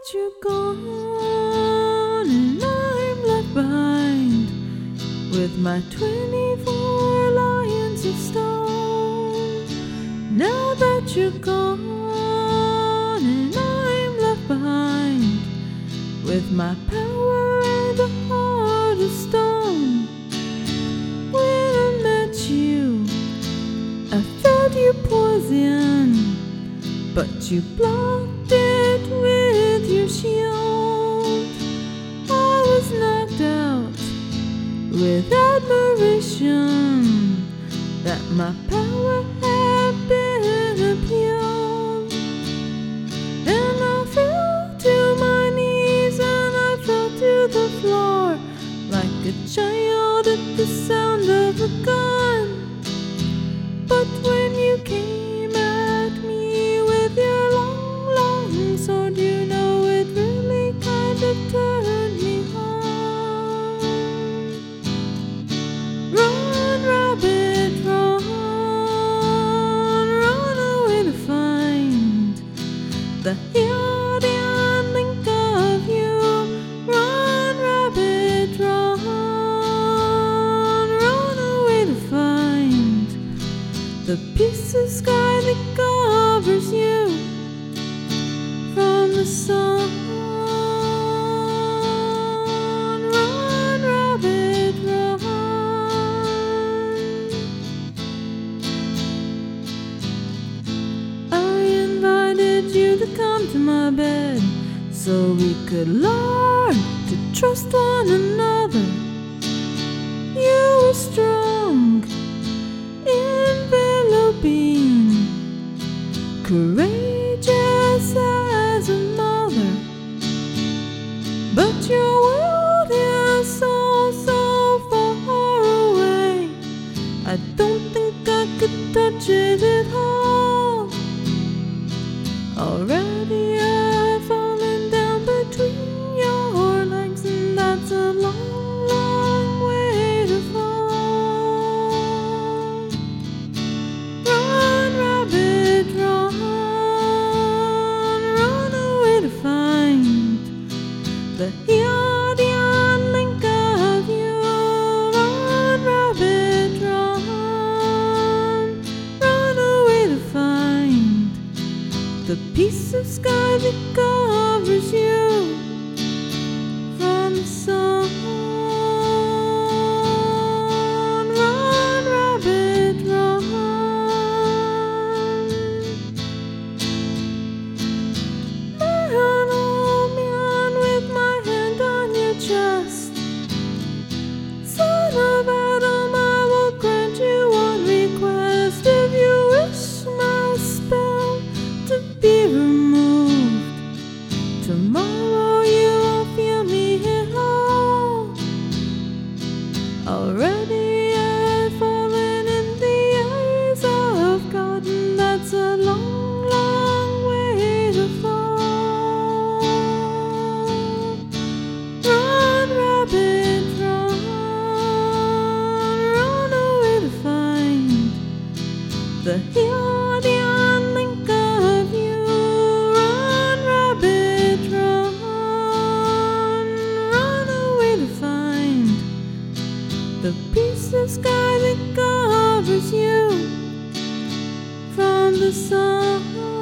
that you're gone and I'm left behind with my 24 lions of stone. Now that you're gone and I'm left behind with my power and a heart of stone. When I met you, I felt you poison, but you blocked my power had been appealed. And I fell to my knees and I fell to the floor like a child at the sound sky that covers you from the sun. Run, rabbit, run. I invited you to come to my bed so we could learn to trust one another. I've The piece of sky that covers you from the sun.